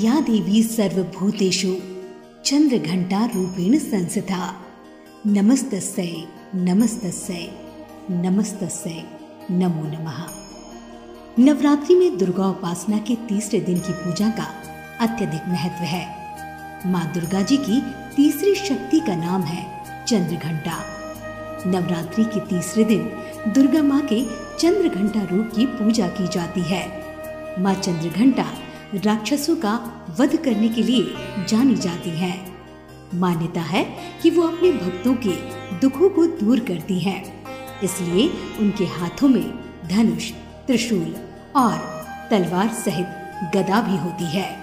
या देवी सर्वभूतेषु चंद्रघंटा रूपेण संस्था नमस्तस्यै नमस्तस्यै नमस्तस्यै, नमो नमः। नवरात्रि में दुर्गा उपासना के तीसरे दिन की पूजा का अत्यधिक महत्व है। माँ दुर्गा जी की तीसरी शक्ति का नाम है चंद्रघंटा। नवरात्रि के तीसरे दिन दुर्गा माँ के चंद्रघंटा रूप की पूजा की जाती है। माँ चंद्रघंटा राक्षसों का वध करने के लिए जानी जाती है। मान्यता है कि वो अपने भक्तों के दुखों को दूर करती हैं। इसलिए उनके हाथों में धनुष, त्रिशूल और तलवार सहित गदा भी होती है।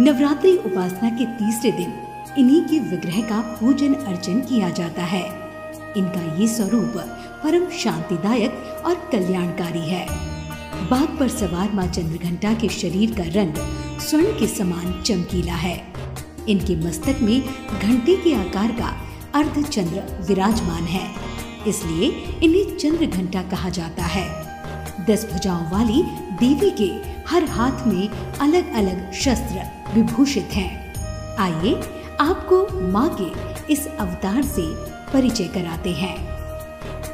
नवरात्रि उपासना के तीसरे दिन इन्हीं के विग्रह का पूजन अर्चन किया जाता है। इनका ये स्वरूप परम शांतिदायक और कल्याणकारी है। बाघ पर सवार माँ चंद्रघंटा के शरीर का रंग स्वर्ण के समान चमकीला है। इनके मस्तक में घंटे के आकार का अर्ध चंद्र विराजमान है। इसलिए इन्हें चंद्र घंटा कहा जाता है। दस भुजाओं वाली देवी के हर हाथ में अलग अलग शस्त्र विभूषित हैं। आइए आपको माँ के इस अवतार से परिचय कराते हैं।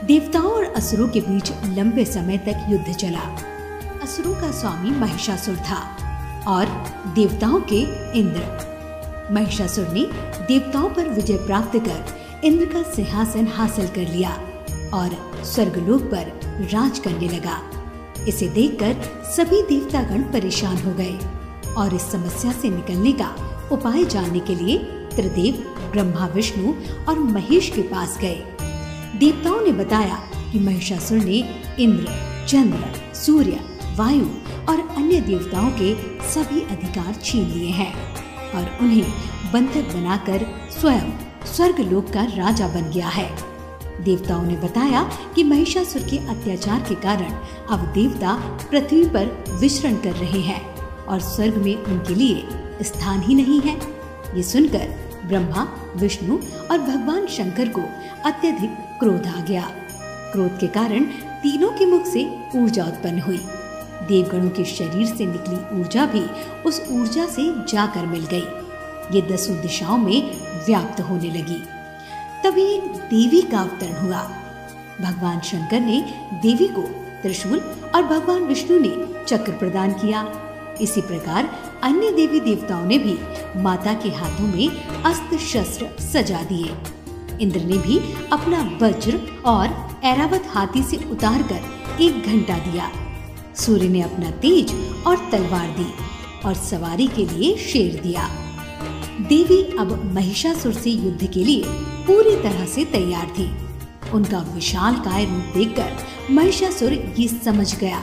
देवताओं और असुरों के बीच लंबे समय तक युद्ध चला। असुरों का स्वामी महिषासुर था और देवताओं के इंद्र। महिषासुर ने देवताओं पर विजय प्राप्त कर इंद्र का सिंहासन हासिल कर लिया और स्वर्गलोक पर राज करने लगा। इसे देखकर सभी देवतागण परेशान हो गए और इस समस्या से निकलने का उपाय जानने के लिए त्रिदेव, ब्रह्मा, विष्णु और महेश के पास गए। देवताओं ने बताया कि महिषासुर ने इंद्र, चंद्र, सूर्य वायु और अन्य देवताओं के सभी अधिकार छीन लिए हैं और उन्हें बंधक बनाकर स्वयं स्वर्ग लोक का राजा बन गया है। देवताओं ने बताया कि महिषासुर के अत्याचार के कारण अब देवता पृथ्वी पर विचरण कर रहे हैं और स्वर्ग में उनके लिए स्थान ही नहीं है। ये सुनकर ब्रह्मा, विष्णु और भगवान शंकर को अत्यधिक क्रोध आ गया। क्रोध के कारण तीनों के मुख से ऊर्जा उत्पन्न हुई। देवगणों के शरीर से निकली ऊर्जा भी उस ऊर्जा से जाकर मिल गई। ये दसों दिशाओं में व्याप्त होने लगी। तभी एक देवी का अवतरण हुआ। भगवान शंकर ने देवी को त्रिशूल और भगवान विष्णु ने चक्र प्रदान किया। इसी प्रकार अन्य देवी देवताओं ने भी माता के हाथों में अस्त्र शस्त्र सजा दिए। इंद्र ने भी अपना वज्र और ऐरावत हाथी से उतार कर एक घंटा दिया। सूर्य ने अपना तेज और तलवार दी और सवारी के लिए शेर दिया। देवी अब महिषासुर से युद्ध के लिए पूरी तरह से तैयार थी। उनका विशाल काय रूप देखकर महिषासुर ये समझ गया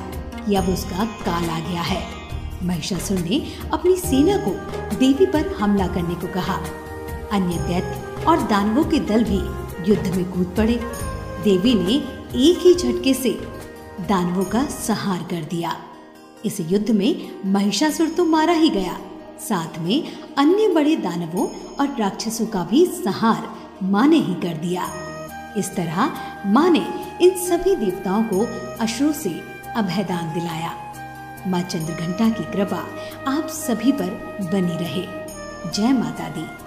कि अब उसका काल आ गया है। महिषासुर ने अपनी सेना को देवी पर हमला करने को कहा। अन्य दैत्य और दानवों के दल भी युद्ध में कूद पड़े। देवी ने एक ही झटके से दानवों का संहार कर दिया। इस युद्ध में महिषासुर तो मारा ही गया। साथ में अन्य बड़े दानवों और राक्षसों का भी संहार माँ ने ही कर दिया। इस तरह माँ ने इन सभी देवताओं को अश्रु से अभयदान दिलाया। माँ चंद्रघंटा की कृपा आप सभी पर बनी रहे। जय माता दी।